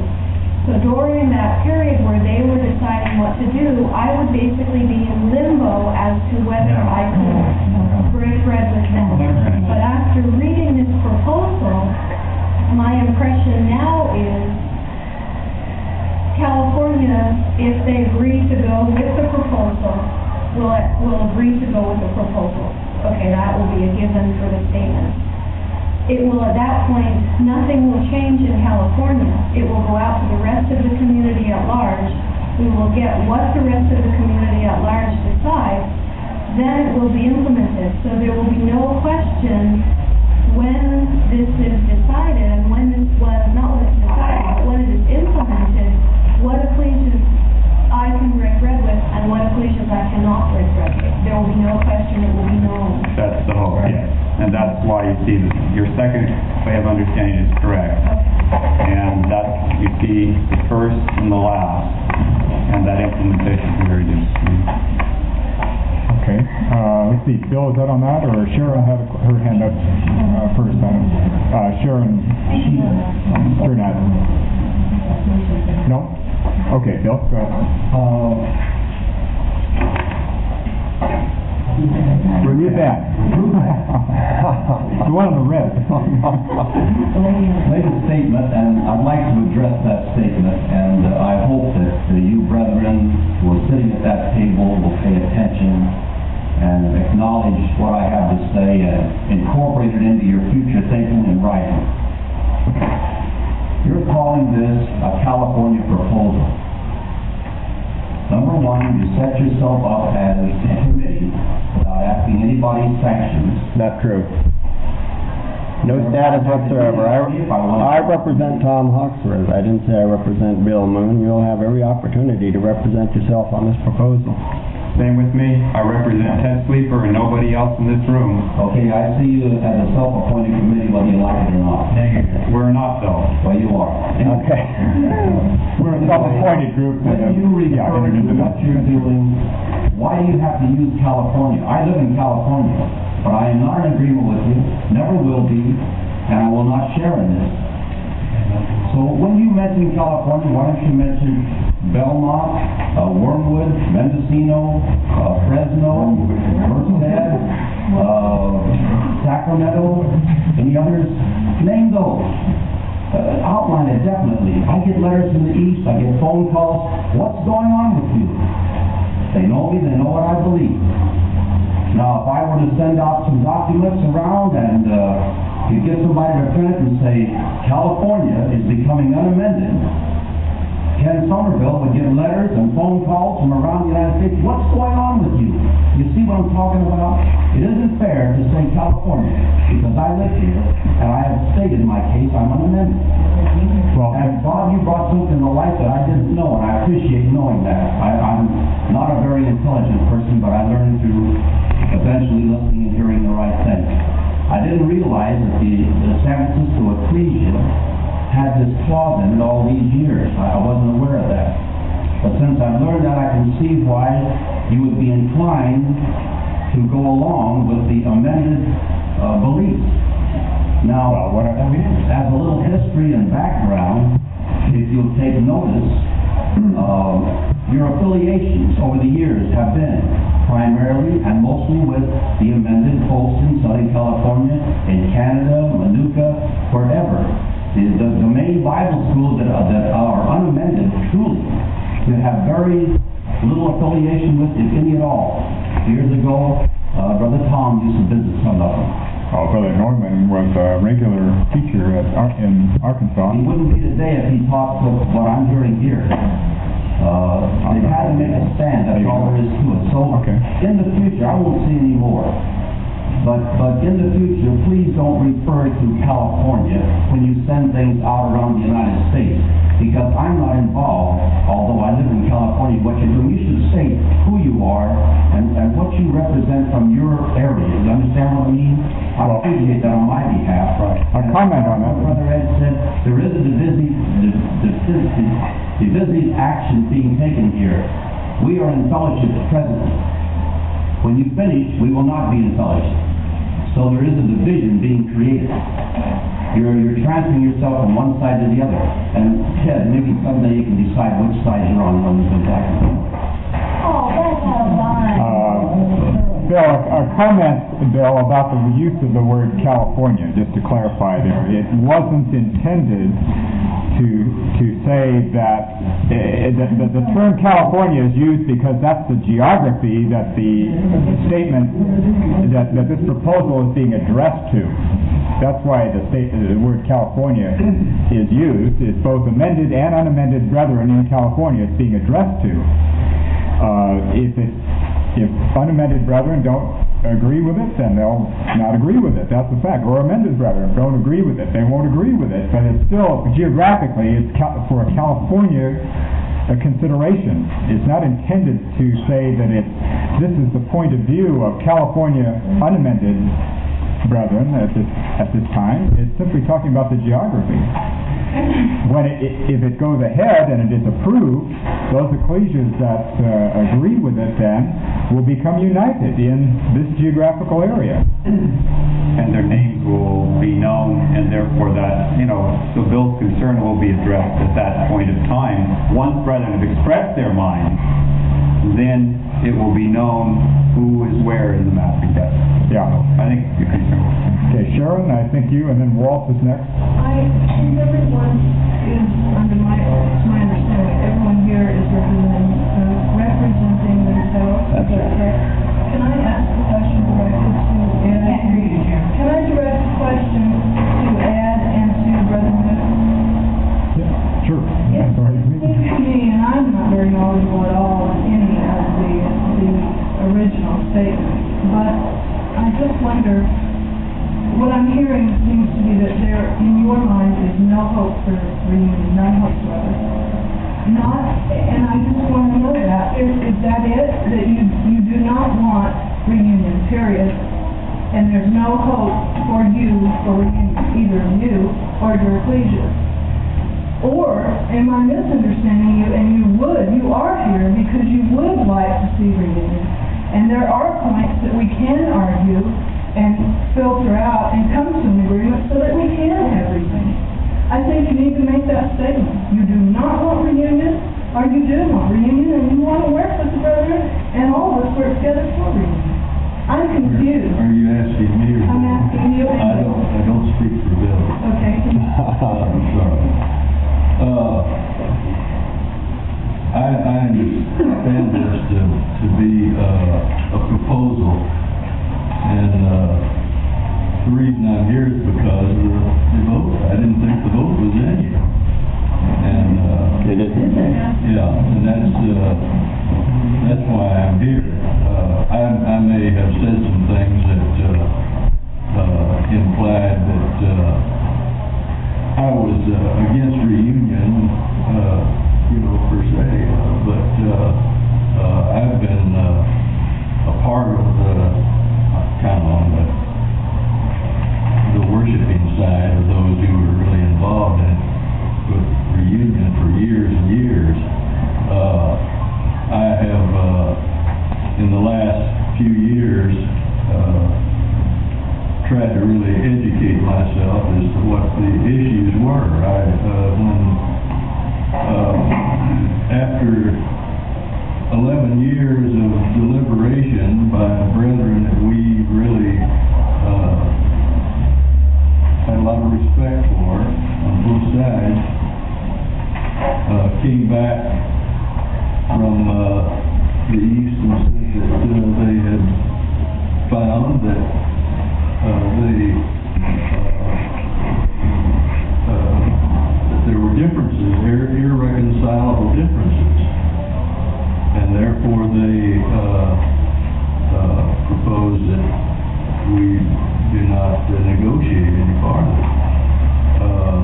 So during that period where they were deciding what to do, I would basically be in limbo as to whether I could break bread with them. But after reading this proposal, my impression now is California, if they agree to go with the proposal, will, will agree to go with the proposal. Okay, that will be a given for the statement. It will, at that point, nothing will change in California. It will go out to the rest of the community at large. We will get what the rest of the community at large decides, then it will be implemented. So there will be no question when this is decided and when this, well, not when it's decided, but when it is implemented, what ecclesias I can break bread with and what ecclesias I cannot break bread with. There will be no question, it will be known. That's the hope, yes. And that's why you see, that your second way of understanding is correct. And that, you see the first and the last, and that implementation is, Okay, uh, let's see, Bill, is that on that, or Sharon had her hand up, uh, first, uh, Sharon, Sharon had. No? Okay, Bill, go ahead. Uh, Remove that. The one on the red. made a statement, and I'd like to address that statement, and uh, I hope that uh, you brethren who are sitting at that table will pay attention and acknowledge what I have to say and incorporate it into your future thinking and writing. You're calling this a California proposal. Number one, you set yourself up as a committee without asking anybody's sanctions. Not true. No status whatsoever. I, I represent Tom Hawksworth. I didn't say I represent Bill Moon. You'll have every opportunity to represent yourself on this proposal. Same with me. I represent Ted Sleeper and nobody else in this room. Okay, I see you as a self-appointed committee, whether you like it or not. We're not though. Well, you are. Okay. We're a self-appointed group that, When you yeah, refer entered to into what that. you're doing, why do you have to use California? I live in California, but I am not in agreement with you, never will be, and I will not share in this. So when you mention California, why don't you mention Belmont, uh, Wormwood, Mendocino, uh, Fresno, Merced, uh, Sacramento, any others? Name those. Uh, outline it definitely. I get letters from the east, I get phone calls. What's going on with you? They know me, they know what I believe. Now, if I were to send out some documents around and, uh, you get somebody to print it and say, California is becoming unamended, Ken Somerville would get letters and phone calls from around the United States, what's going on with you? You see what I'm talking about? It isn't fair to say California, because I live here, and I have stated my case, I'm unamended. Well, And Bob, you brought something to light that I didn't know, and I appreciate knowing that. I, I'm not a very intelligent person, but I learned through eventually listening and hearing the right thing. I didn't realize that the, the San Francisco Ecclesia had this clause in it all these years. I, wasn't aware of that. But since I've learned that, I can see why you would be inclined to go along with the amended, uh, beliefs. Now, well, what, I mean, as a little history and background, if you'll take notice, um, your affiliations over the years have been primarily and mostly with the amended folks in Southern California, in Canada, Manuka, wherever. The, the, the main Bible schools that are, that are unamended, truly, you have very little affiliation with, if any at all. Years ago, uh, Brother Tom used to visit some of them. Oh, Brother Norman was a regular teacher at, Ar- in Arkansas. He wouldn't be today if he taught what what I'm hearing here. Uh, they had to make a stand, that's all there is to it. So, Okay. in the future, I won't see any more. But, but in the future, please don't refer to California when you send things out around the United States. Because I'm not involved, although I live in California, what you're doing, you should state who you are and, and what you represent from your area. You understand what I mean? I appreciate that on my behalf. Right. I'll comment on that. Brother Ed said, there is a divisive, divisive, divisive action being taken here. We are in fellowship presently. When you finish, we will not be in fellowship. So there is a division being created. You're, you're transferring yourself from one side to the other. And Ted, maybe someday you can decide which side you're on when you come back. Oh, that's out of line. Uh, Bill, a comment, Bill, about the use of the word California, just to clarify there. It wasn't intended to, to say that, eh, that, that the term California is used because that's the geography that the statement, that, that this proposal is being addressed to. That's why the state, the word California is used. It's both amended and unamended brethren in California it's being addressed to. Uh, if it, if unamended brethren don't agree with it, then they'll not agree with it. That's a fact. Or amended brethren don't agree with it, they won't agree with it. But it's still, geographically, it's for a California uh, consideration. It's not intended to say that it, this is the point of view of California unamended brethren at this, at this time. It's simply talking about the geography when it, i- if it goes ahead and it is approved, those ecclesias that uh, agree with it then will become united in this geographical area. and their names will be known, and therefore that, you know, so Bill's concern will be addressed at that point of time. Once brethren have expressed their mind, then it will be known who is where in the mapping test. Yeah. I think you're. Okay, Sharon, I think you, and then Walt is next. I, since everyone is, under my, my understanding, everyone here is representing, themselves. That's. For reunion, none whatsoever. Not, and I just want to know that, is, is that it? That you, you do not want reunion, period? And there's no hope for you, for reunion, either you or your ecclesia? Or am I misunderstanding tried to really educate myself as to what the issues were. I, uh, when, uh, after eleven years of deliberation by the brethren that we really, uh, had a lot of respect for on both sides, uh, came back from, uh, the east and said that, uh, they had found that, that there were differences, ir- irreconcilable differences. And therefore, they, uh, uh, proposed that we do not uh, negotiate any farther. Uh,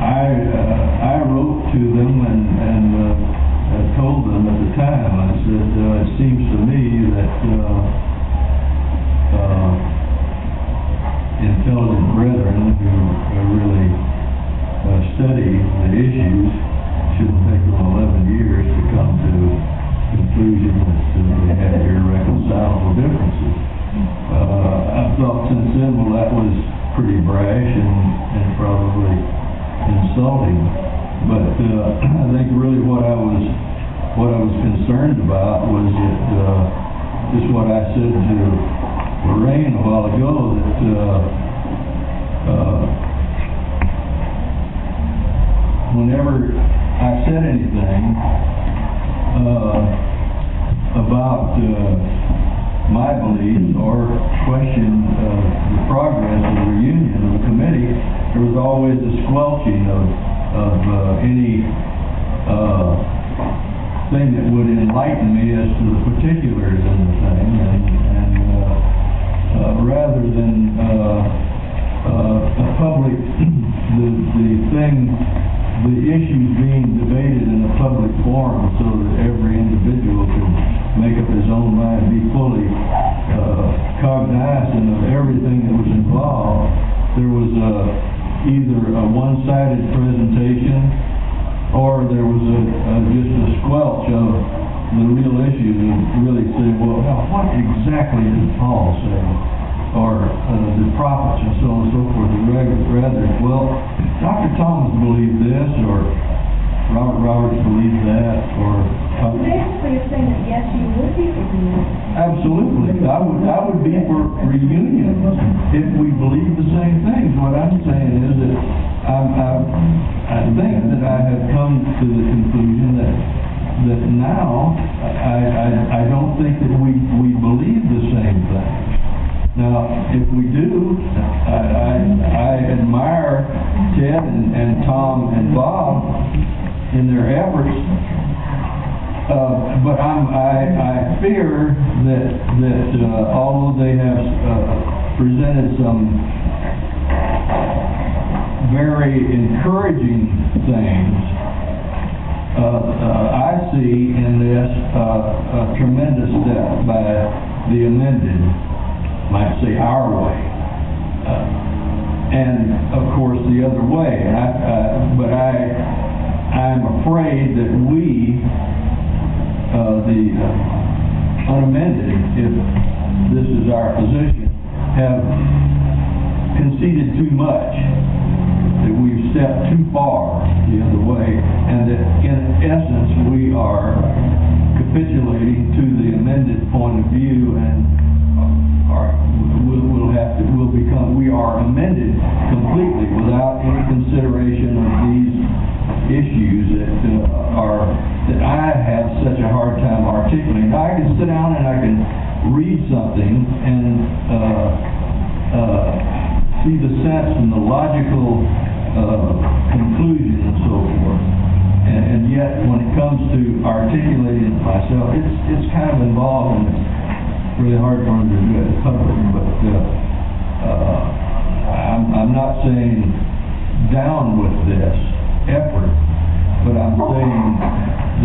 I, uh, I wrote to them and, and, uh, told them at the time, I said, uh, it seems to me that, uh, uh, intelligent brethren who really uh, study the issues shouldn't take them eleven years to come to conclusion that uh, they had irreconcilable differences. Uh, I thought since then, well, that was pretty brash and, and probably insulting. But, uh, I think really what I was, what I was concerned about was that, uh, just what I said to Lorraine a while ago, that, uh, uh, whenever I said anything, uh, about, uh, my beliefs or questioned, the progress of the reunion of the committee, there was always a squelching of, of, uh, any, uh, thing that would enlighten me as to the particulars in the thing, and, rather than, uh, uh, a public, the, the thing, the issues being debated in a public forum so that every individual can make up his own mind, be fully, uh, cognizant of everything that was involved. There was a, either a one-sided presentation, or there was a, a, just a squelch of the real issue is really say, well, now, what exactly did Paul say? Or, uh, the prophets and so on and so forth, and rather, well, Dr. Thomas believed this, or Robert Roberts believed that, or, uh, Basically, you're saying that yes, you would be for reunion. Absolutely. I would, I would be for reunion if we believe the same things. What I'm saying is that I'm, I'm, I think that I have come to the conclusion that, that now, I, I, I don't think that we, we believe the same thing. Now, if we do, I, I, I admire Ted and, and Tom and Bob in their efforts uh, but I'm, I, I fear that, that, uh, although they have, uh, presented some very encouraging things, I see in this, uh, a tremendous step by the amended, might say our way. Uh, And, of course, the other way, I, uh, but I, I'm afraid that we, uh, the uh, unamended, if this is our position, have conceded too much, that too far the other way, and that in essence, we are capitulating to the amended point of view and are, will, will have to, will become, we are amended completely without any consideration of these issues that uh, are, that I have such a hard time articulating. I can sit down and I can read something and, uh, uh, see the sense and the logical, uh, conclusion and so forth. And, and yet, when it comes to articulating myself, it's, it's kind of involved and it's really hard for me to do it but, uh, uh, I'm, I'm not saying down with this effort, but I'm saying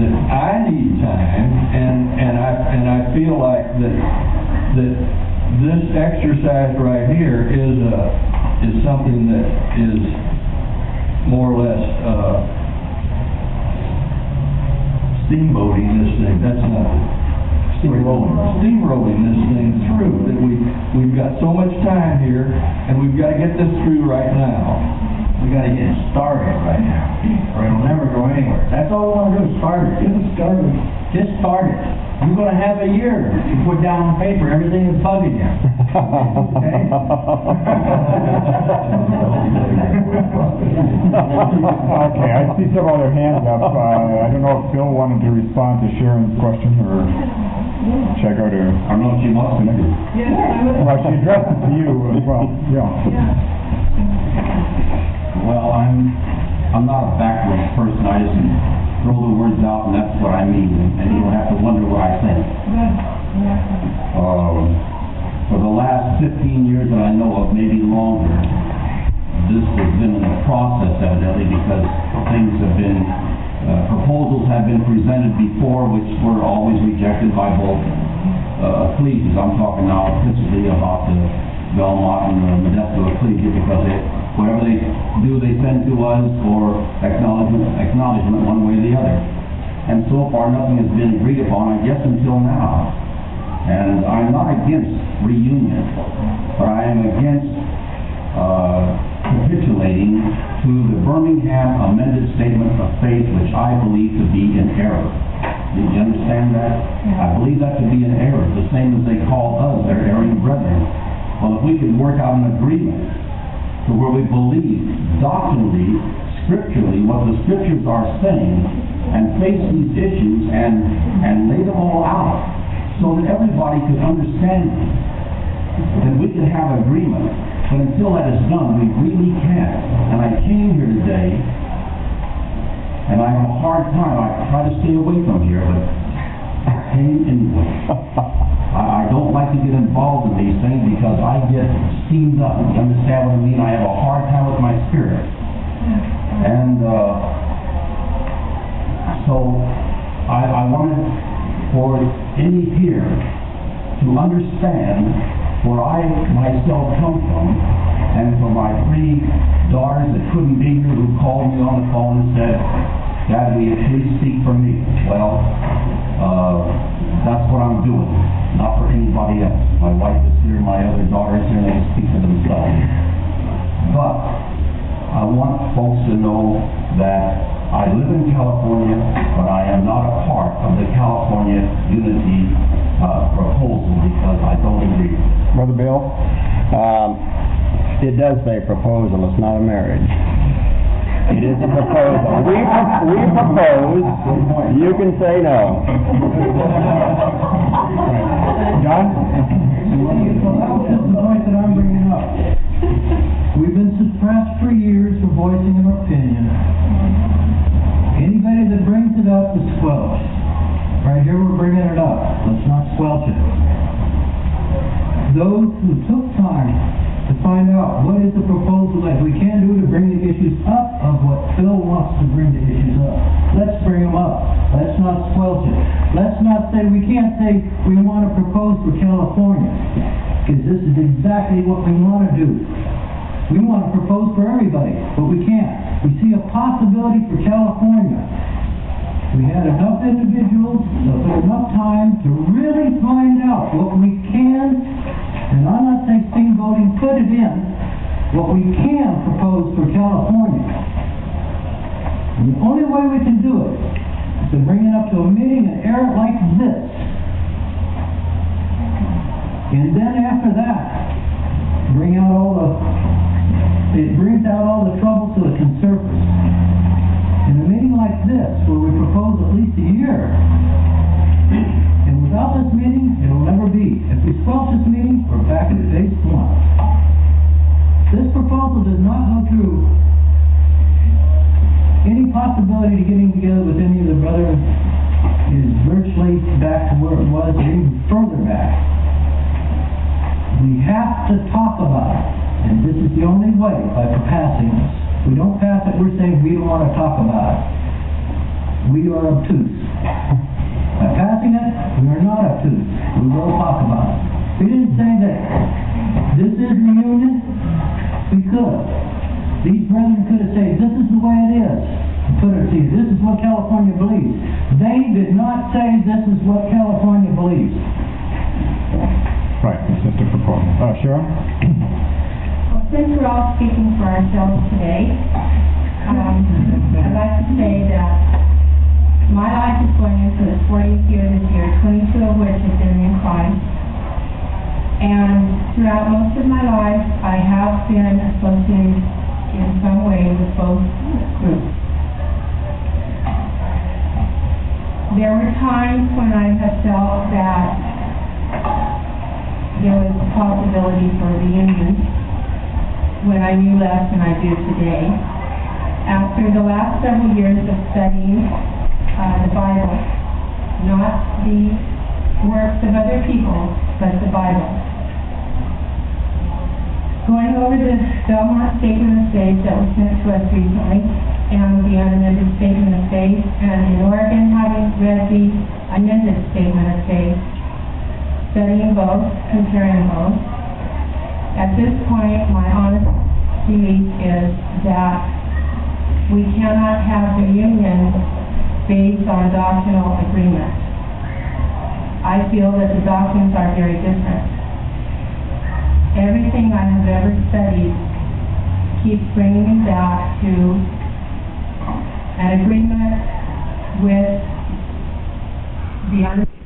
that I need time, and, and I, and I feel like that, that this exercise right here is a, is something that is more or less, uh, steamboating this thing, that's not it. Steamrolling, steamrolling this thing through, that we, we've got so much time here, and we've gotta get this through right now. We gotta get it started right now, or it'll never go anywhere. That's all we wanna do, is start it. Get it started. just start it. You're gonna have a year to put down on paper everything that's bugging you. Okay, okay, I see several other hands up. Uh, I don't know if Bill wanted to respond to Sharon's question, or should I go to? I don't know if she wants to. Yes, I would. Well, she addressed it to you as well, yeah. Well, I'm, I'm not a backwards person, I just throw the words out and that's what I mean, and you don't have to wonder what I think. Um, for the last fifteen years that I know of, maybe longer, this has been in a process evidently because things have been, uh, proposals have been presented before which were always rejected by both, uh, ecclesias. I'm talking now principally about the Belmont and the Modesto Ecclesia because they, whatever they do, they send to us for acknowledgement, acknowledgement one way or the other. And so far, nothing has been agreed upon, I guess, until now. And I'm not against reunion, but I am against, uh, capitulating to the Birmingham amended statement of faith, which I believe to be in error. Did you understand that? I believe that to be an error, the same as they call us their erring brethren. Well, if we could work out an agreement to where we believe doctrinally, scripturally, what the scriptures are saying, and face these issues and, and lay them all out, so that everybody could understand them, then we could have agreement. But until that is done, we really can't. And I came here today, and I have a hard time, I try to stay away from here, but I came anyway. I, don't like to get involved in these things because I get steamed up. You understand what I mean? I have a hard time with my spirit. And, uh, so, I, I wanted for any here to understand where I myself come from, and for my three daughters that couldn't be here, who called me on the phone and said, Dad, will you please speak for me? Well, uh, that's what I'm doing, not for anybody else. My wife is here, my other daughter is here, and they can speak for themselves. But, I want folks to know that I live in California, but I am not a part of the California Unity, uh, proposal because I don't agree. Brother Bill, um, it does say proposal, it's not a marriage. It is a proposal. We, we propose, you can say no. We've been suppressed for years for voicing an opinion. Anybody that brings it up is squelched. Right here, we're bringing it up. Let's not squelch it. Those who took time to find out what is the proposal that we can do to bring the issues up of what Phil wants to bring the issues up. Let's bring them up. Let's not squelch it. Let's not say, we can't say we want to propose for California, because this is exactly what we want to do. We want to propose for everybody, but we can't. We see a possibility for California. We had enough individuals, enough time to really find out what we can, and I'm not saying steam voting, put it in, what we can propose for California. And the only way we can do it is to bring it up to a meeting and air like this. And then after that, bring out all the, it brings out all the trouble to the conservatives. In a meeting like this, where we propose at least a year, without this meeting, it'll never be. If we squelch this meeting, we're back at phase one. This proposal does not go through any possibility of getting together with any of the brothers is virtually back to where it was, or even further back. We have to talk about it, and this is the only way, by passing this. We don't pass it, we're saying we don't want to talk about it. We are obtuse. By passing it, we are not obtuse. We will talk about it. We didn't say that this is reunion. We could. These brethren could have said, this is the way it is. Put it to you, this is what California believes. They did not say this is what California believes. Right, it's just a proposal. Uh, Sharon? Well, since we're all speaking for ourselves today, um, I'd like to say that my life is going into its fortieth year this year, twenty-two of which have been in Christ. And throughout most of my life, I have been associated in some way with both groups. There were times when I have felt that there was a possibility for reunion when I knew less than I do today. After the last several years of studying uh, the Bible, not the works of other people, but the Bible. Going over the Belmont Statement of Faith that was sent to us recently, and the unamended Statement of Faith, and in Oregon, having read the amended Statement of Faith, studying both, comparing both. At this point, my honest belief is that we cannot have the union based on doctrinal agreement. I feel that the doctrines are very different. Everything I have ever studied keeps bringing me back to an agreement with the un-